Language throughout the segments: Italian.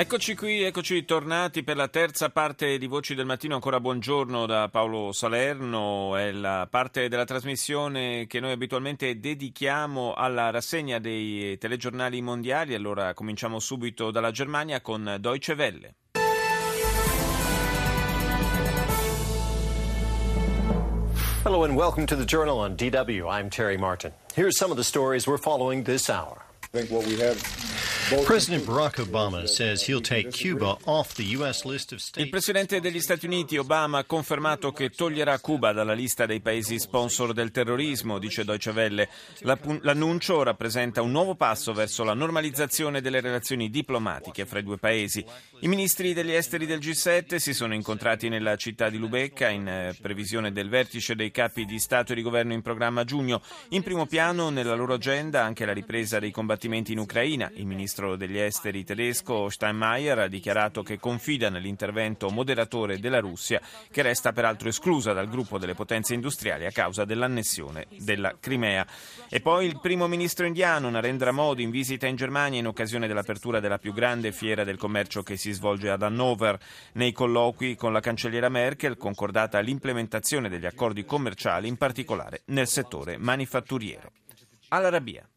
Eccoci qui, eccoci tornati per la terza parte di Voci del Mattino. Ancora buongiorno da Paolo Salerno. È la parte della trasmissione che noi abitualmente dedichiamo alla rassegna dei telegiornali mondiali. Allora cominciamo subito dalla Germania con Deutsche Welle. Hello and welcome to the Journal on DW. I'm Terry Martin. Here's some of the stories we're following this hour. I think what we have Il presidente degli Stati Uniti Obama ha confermato che toglierà Cuba dalla lista dei paesi sponsor del terrorismo, dice Deutsche Welle. L'annuncio rappresenta un nuovo passo verso la normalizzazione delle relazioni diplomatiche fra i due paesi. I ministri degli esteri del G7 si sono incontrati nella città di Lubecca in eh, previsione del vertice dei capi di Stato e di governo in programma a giugno. In primo piano nella loro agenda anche la ripresa dei combattimenti in Ucraina. Il ministro ministro degli esteri tedesco Steinmeier ha dichiarato che confida nell'intervento moderatore della Russia, che resta peraltro esclusa dal gruppo delle potenze industriali a causa dell'annessione della Crimea. E poi il primo ministro indiano Narendra Modi in visita in Germania in occasione dell'apertura della più grande fiera del commercio che si svolge ad Hannover. Nei colloqui con la cancelliera Merkel concordata l'implementazione degli accordi commerciali, in particolare nel settore manifatturiero. All'Arabia.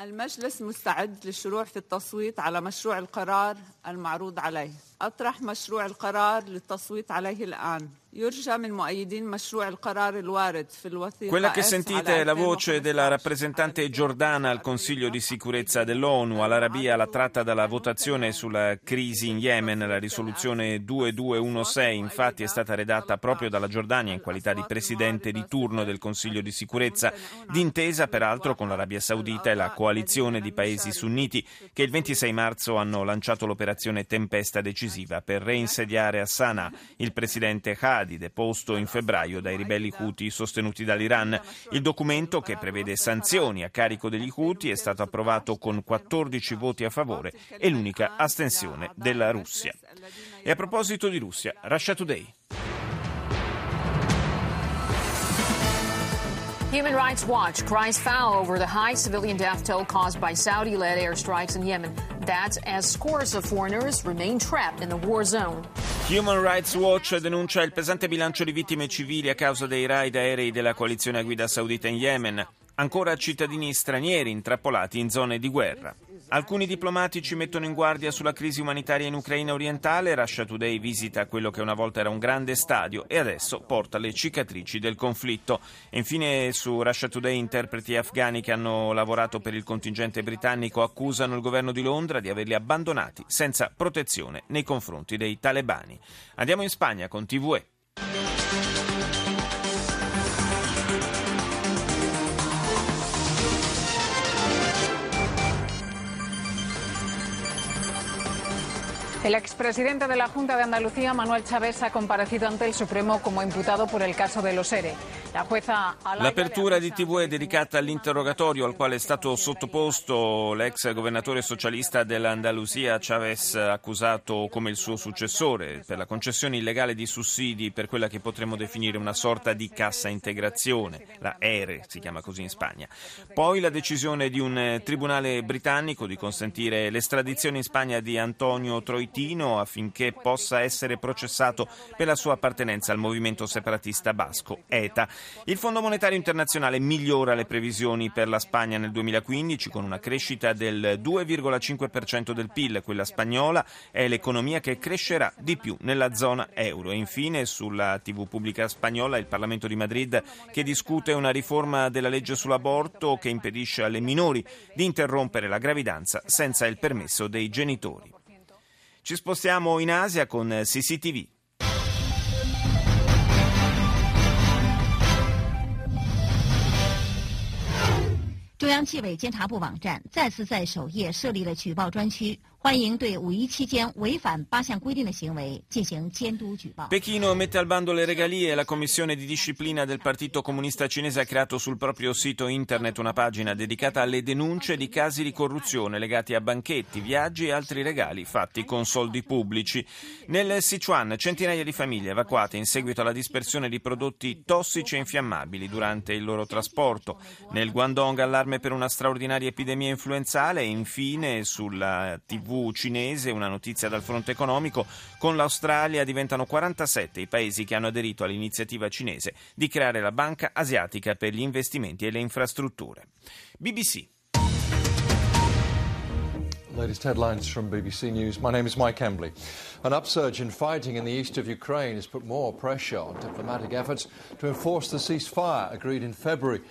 المجلس مستعد للشروع في التصويت على مشروع القرار المعروض عليه. أطرح مشروع القرار للتصويت عليه الآن. Quella che sentite è la voce della rappresentante giordana al Consiglio di sicurezza dell'ONU. All'Arabia la tratta dalla votazione sulla crisi in Yemen. La risoluzione 2216 infatti è stata redatta proprio dalla Giordania in qualità di presidente di turno del Consiglio di sicurezza, d'intesa peraltro con l'Arabia Saudita e la coalizione di paesi sunniti che il 26 marzo hanno lanciato l'operazione Tempesta decisiva per reinsediare a Sana'a il presidente Hadi Hadi, deposto in febbraio dai ribelli Houthi sostenuti dall'Iran. Il documento, che prevede sanzioni a carico degli Houthi, è stato approvato con 14 voti a favore e l'unica astensione della Russia. E a proposito di Russia, Russia Today. Human Rights Watch cries foul over the high civilian death toll caused by Saudi led airstrikes in Yemen. That's as scores of foreigners remain trapped in the war zone. Human Rights Watch denuncia il pesante bilancio di vittime civili a causa dei raid aerei della coalizione a guida saudita in Yemen. Ancora cittadini stranieri intrappolati in zone di guerra. Alcuni diplomatici mettono in guardia sulla crisi umanitaria in Ucraina orientale. Russia Today visita quello che una volta era un grande stadio e adesso porta le cicatrici del conflitto. E infine su Russia Today interpreti afghani che hanno lavorato per il contingente britannico accusano il governo di Londra di averli abbandonati senza protezione nei confronti dei talebani. Andiamo in Spagna con TVE. El expresidente de la Junta de Andalucía, Manuel Chávez, ha comparecido ante el Supremo como imputado por el caso de los ERE. L'apertura di TV è dedicata all'interrogatorio al quale è stato sottoposto l'ex governatore socialista dell'Andalusia Chavez, accusato come il suo successore per la concessione illegale di sussidi per quella che potremmo definire una sorta di cassa integrazione, la ERE si chiama così in Spagna. Poi la decisione di un tribunale britannico di consentire l'estradizione in Spagna di Antonio Troitino affinché possa essere processato per la sua appartenenza al movimento separatista basco ETA. Il Fondo Monetario Internazionale migliora le previsioni per la Spagna nel 2015 con una crescita del 2,5% del PIL. Quella spagnola è l'economia che crescerà di più nella zona euro. E infine sulla TV pubblica spagnola il Parlamento di Madrid che discute una riforma della legge sull'aborto che impedisce alle minori di interrompere la gravidanza senza il permesso dei genitori. Ci spostiamo in Asia con CCTV. 中央纪委监察部网站再次在首页设立了举报专区。欢迎对五一期间违反八项规定的行为进行监督举报。 Pechino mette al bando le regalie e la commissione di disciplina del Partito Comunista Cinese ha creato sul proprio sito internet una pagina dedicata alle denunce di casi di corruzione legati a banchetti, viaggi e altri regali fatti con soldi pubblici. Nel Sichuan centinaia di famiglie evacuate in seguito alla dispersione di prodotti tossici e infiammabili durante il loro trasporto. Nel Guangdong allarme per una straordinaria epidemia influenzale e infine sulla TV cinese una notizia dal fronte economico. Con l'Australia diventano 47 i paesi che hanno aderito all'iniziativa cinese di creare la Banca Asiatica per gli investimenti e le infrastrutture. BBC. Latest headlines from BBC News. My name is Mike Embley. An upsurge in fighting in the east of Ukraine has put more pressure on diplomatic efforts to enforce the ceasefire agreed in February.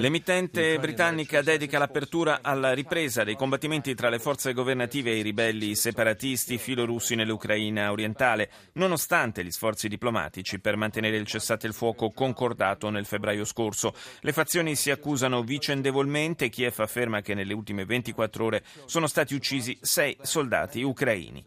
L'emittente britannica dedica l'apertura alla ripresa dei combattimenti tra le forze governative e i ribelli separatisti filorussi nell'Ucraina orientale, nonostante gli sforzi diplomatici per mantenere il cessate il fuoco concordato nel febbraio scorso. Le fazioni si accusano vicendevolmente. Kiev afferma che nelle ultime 24 ore sono stati uccisi sei soldati ucraini.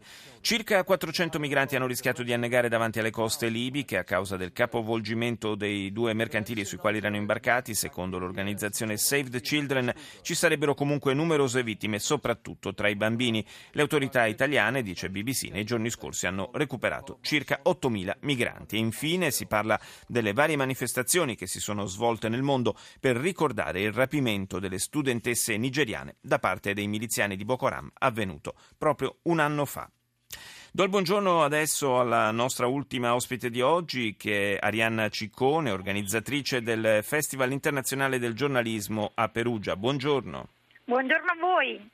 Circa 400 migranti hanno rischiato di annegare davanti alle coste libiche a causa del capovolgimento dei due mercantili sui quali erano imbarcati. Secondo l'organizzazione Save the Children ci sarebbero comunque numerose vittime, soprattutto tra i bambini. Le autorità italiane, dice BBC, nei giorni scorsi hanno recuperato circa 8.000 migranti. E infine si parla delle varie manifestazioni che si sono svolte nel mondo per ricordare il rapimento delle studentesse nigeriane da parte dei miliziani di Boko Haram avvenuto proprio un anno fa. Do il buongiorno adesso alla nostra ultima ospite di oggi, che è Arianna Ciccone, organizzatrice del Festival internazionale del giornalismo a Perugia. Buongiorno. Buongiorno a voi.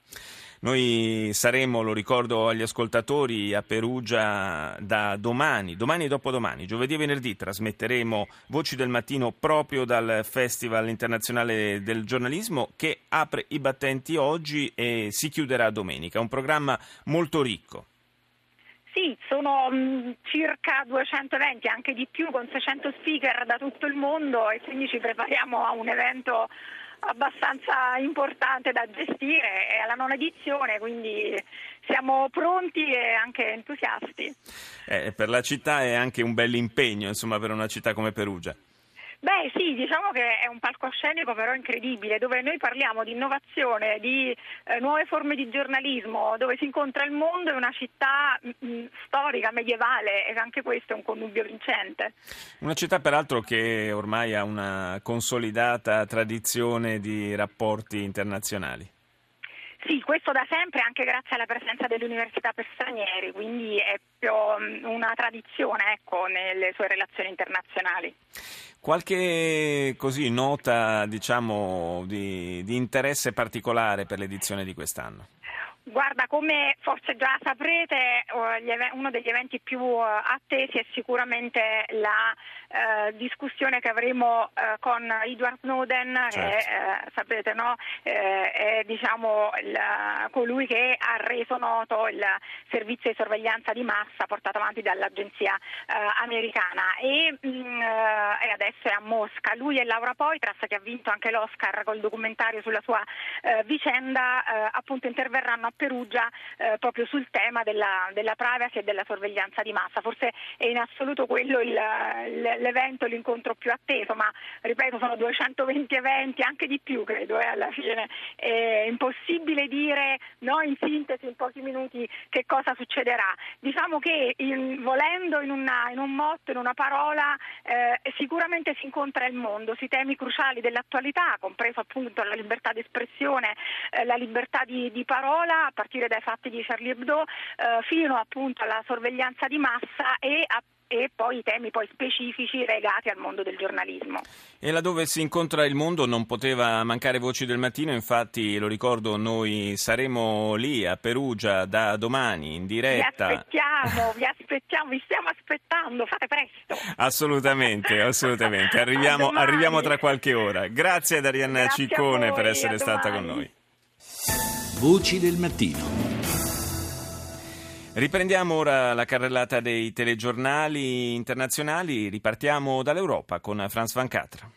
Noi saremo, lo ricordo agli ascoltatori, a Perugia da domani, domani e dopodomani, giovedì e venerdì trasmetteremo Voci del Mattino proprio dal Festival internazionale del giornalismo che apre i battenti oggi e si chiuderà domenica. Un programma molto ricco. Sì, sono mh, circa 200 eventi, anche di più, con 600 speaker da tutto il mondo e quindi ci prepariamo a un evento abbastanza importante da gestire, è alla nona edizione, quindi siamo pronti e anche entusiasti. Eh, per la città è anche un bel impegno, insomma, per una città come Perugia. Beh sì, diciamo che è un palcoscenico però incredibile, dove noi parliamo di innovazione, di eh, nuove forme di giornalismo, dove si incontra il mondo e una città mh, storica, medievale e anche questo è un connubio vincente. Una città peraltro che ormai ha una consolidata tradizione di rapporti internazionali. Sì, questo da sempre anche grazie alla presenza delle università per stranieri, quindi è più una tradizione ecco, nelle sue relazioni internazionali. Qualche così, nota diciamo, di, di interesse particolare per l'edizione di quest'anno? Guarda, come forse già saprete, uno degli eventi più attesi è sicuramente la eh, discussione che avremo eh, con Edward Snowden, certo. che eh, sapete no? è diciamo, il, colui che ha reso noto il servizio di sorveglianza di massa portato avanti dall'agenzia americana e, mh, e, adesso è a Mosca. Lui e Laura Poitras, che ha vinto anche l'Oscar col documentario sulla sua vicenda, appunto interverranno a Perugia eh, proprio sul tema della, della, privacy e della sorveglianza di massa. Forse è in assoluto quello il, l'evento, l'incontro più atteso, ma ripeto sono 220 eventi, anche di più credo eh, alla fine. È impossibile dire no, in sintesi in pochi minuti che cosa succederà. Diciamo che in, volendo in, una, in, un motto, in una parola, eh, sicuramente si incontra il mondo sui temi cruciali dell'attualità, compreso appunto la libertà di espressione, eh, la libertà di, di parola, a partire dai fatti di Charlie Hebdo eh, fino appunto alla sorveglianza di massa e a e poi i temi poi specifici legati al mondo del giornalismo. E laddove si incontra il mondo non poteva mancare Voci del Mattino, infatti lo ricordo noi saremo lì a Perugia da domani in diretta. Vi aspettiamo, vi aspettiamo, vi stiamo aspettando, fate presto. Assolutamente, assolutamente, arriviamo, arriviamo tra qualche ora. Grazie ad Arianna Grazie Ciccone voi, per essere stata domani. con noi. Voci del mattino. Riprendiamo ora la carrellata dei telegiornali internazionali, ripartiamo dall'Europa con Franz Van Catra.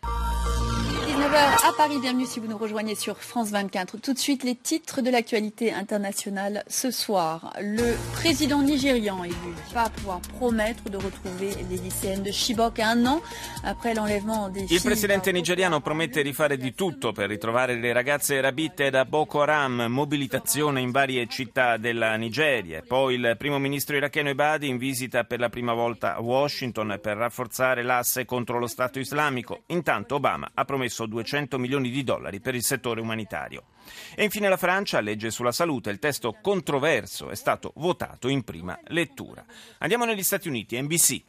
19h à Paris, bienvenue si vous nous rejoignez sur France 24. Tout de suite, les titres de l'actualité internationale ce soir. Le président nigérian élu va pouvoir promettre de retrouver les lycéennes de Chibok un an après l'enlèvement des Il presidente nigeriano promette di fare di tutto per ritrovare le ragazze rapite da Boko Haram, mobilitazione in varie città della Nigeria. Poi il primo ministro iracheno Ebadi in visita per la prima volta a Washington per rafforzare l'asse contro lo Stato islamico. Intanto Obama ha promesso 200 milioni di dollari per il settore umanitario. E infine la Francia, legge sulla salute, il testo controverso è stato votato in prima lettura. Andiamo negli Stati Uniti, NBC.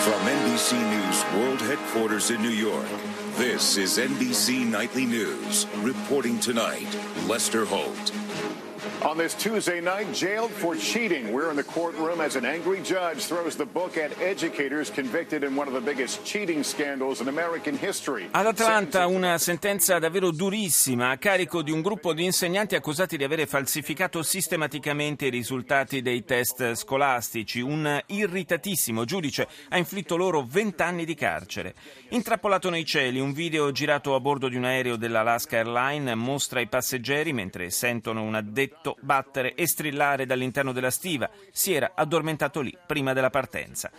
From NBC News World Headquarters in New York, this is NBC Nightly News. Reporting tonight, Lester Holt. On this Tuesday night, jailed for cheating. We're in the courtroom as an angry judge throws the book at educators convicted in one of the biggest cheating scandals in American history. Ad Atlanta una sentenza davvero durissima a carico di un gruppo di insegnanti accusati di avere falsificato sistematicamente i risultati dei test scolastici. Un irritatissimo giudice ha inflitto loro 20 anni di carcere. Intrappolato nei cieli, un video girato a bordo di un aereo dell'Alaska Airlines mostra i passeggeri mentre sentono un addetto battere e strillare dall'interno della stiva. Si era addormentato lì prima della partenza.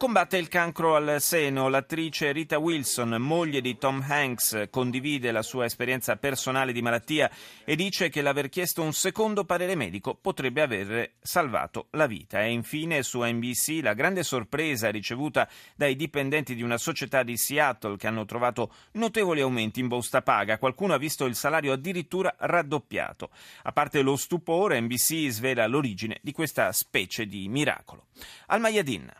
Combatte il cancro al seno. L'attrice Rita Wilson, moglie di Tom Hanks, condivide la sua esperienza personale di malattia e dice che l'aver chiesto un secondo parere medico potrebbe aver salvato la vita. E infine su NBC la grande sorpresa ricevuta dai dipendenti di una società di Seattle che hanno trovato notevoli aumenti in busta paga. Qualcuno ha visto il salario addirittura raddoppiato. A parte lo stupore, NBC svela l'origine di questa specie di miracolo. Al Mayadin.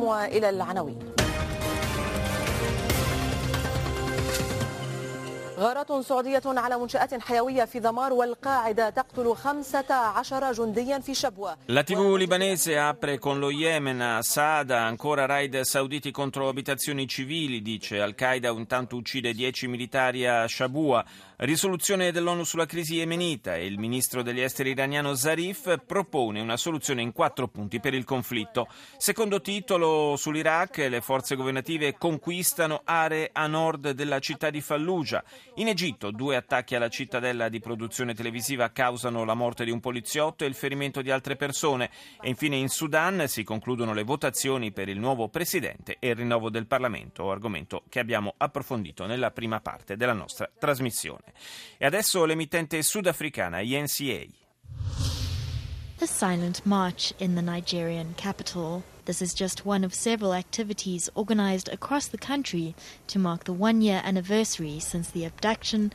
بكم وإلى العناوين غارات سعودية على منشآت حيوية في ذمار والقاعدة تقتل 15 جنديا في شبوة La TV libanese apre con lo Yemen a Saada, ancora raid sauditi contro abitazioni civili, dice Al-Qaeda intanto uccide 10 militari a Shabua. Risoluzione dell'ONU sulla crisi yemenita e il ministro degli esteri iraniano Zarif propone una soluzione in quattro punti per il conflitto. Secondo titolo sull'Iraq, le forze governative conquistano aree a nord della città di Fallujah. In Egitto, due attacchi alla cittadella di produzione televisiva causano la morte di un poliziotto e il ferimento di altre persone. E infine in Sudan si concludono le votazioni per il nuovo presidente e il rinnovo del Parlamento, argomento che abbiamo approfondito nella prima parte della nostra trasmissione. E adesso l'emittente sudafricana. The silent march in the Nigerian capital. This is just one of several activities organized across the country to mark the one year anniversary since the abduction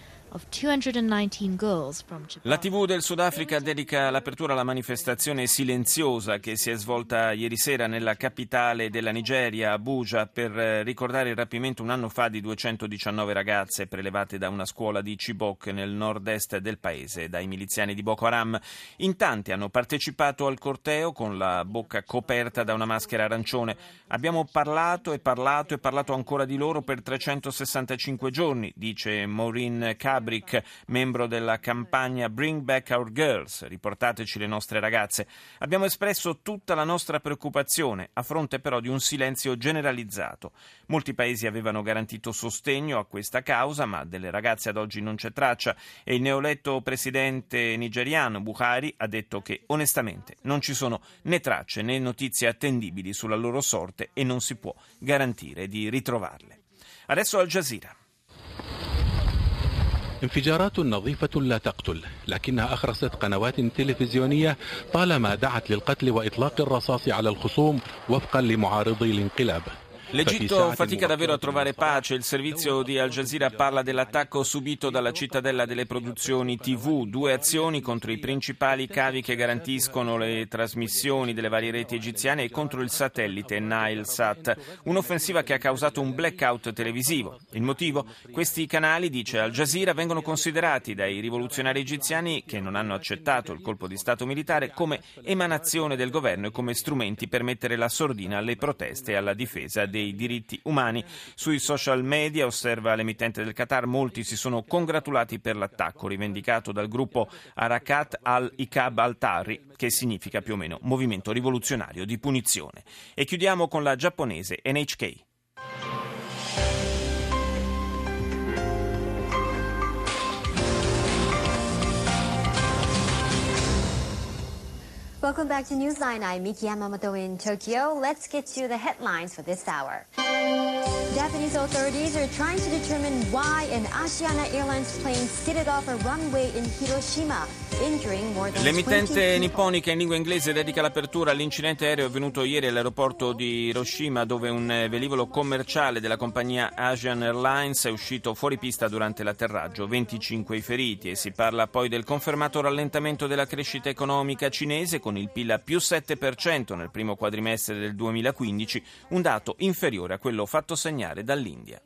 la TV del Sudafrica dedica l'apertura alla manifestazione silenziosa che si è svolta ieri sera nella capitale della Nigeria, Abuja, per ricordare il rapimento un anno fa di 219 ragazze prelevate da una scuola di Chibok nel nord-est del paese dai miliziani di Boko Haram. In tanti hanno partecipato al corteo con la bocca coperta da una maschera arancione. Abbiamo parlato e parlato e parlato ancora di loro per 365 giorni, dice Maureen K Fabric, membro della campagna Bring Back Our Girls, riportateci le nostre ragazze. Abbiamo espresso tutta la nostra preoccupazione, a fronte però di un silenzio generalizzato. Molti paesi avevano garantito sostegno a questa causa, ma delle ragazze ad oggi non c'è traccia e il neoletto presidente nigeriano Buhari ha detto che onestamente non ci sono né tracce né notizie attendibili sulla loro sorte e non si può garantire di ritrovarle. Adesso Al Jazeera. انفجارات نظيفة لا تقتل لكنها أخرست قنوات تلفزيونية طالما دعت للقتل وإطلاق الرصاص على الخصوم وفقا لمعارضي الانقلاب. L'Egitto fatica davvero a trovare pace. Il servizio di Al Jazeera parla dell'attacco subito dalla cittadella delle produzioni TV. Due azioni contro i principali cavi che garantiscono le trasmissioni delle varie reti egiziane e contro il satellite Nilesat. Un'offensiva che ha causato un blackout televisivo. Il motivo? Questi canali, dice Al Jazeera, vengono considerati dai rivoluzionari egiziani che non hanno accettato il colpo di Stato militare come emanazione del governo e come strumenti per mettere la sordina alle proteste e alla difesa dei diritti umani. Sui social media, osserva l'emittente del Qatar, molti si sono congratulati per l'attacco rivendicato dal gruppo Arakat al-Ikab al-Tari, che significa più o meno movimento rivoluzionario di punizione. E chiudiamo con la giapponese NHK. Welcome back to Newsline. I'm Miki Yamamoto in Tokyo. Let's get to the headlines for this hour. Japanese authorities are trying to determine why an Asiana Airlines plane skidded off a runway in Hiroshima. L'emittente nipponica in lingua inglese dedica l'apertura all'incidente aereo avvenuto ieri all'aeroporto di Hiroshima dove un velivolo commerciale della compagnia Asian Airlines è uscito fuori pista durante l'atterraggio, 25 i feriti e si parla poi del confermato rallentamento della crescita economica cinese con il PIL a più 7% nel primo quadrimestre del 2015, un dato inferiore a quello fatto segnare dall'India.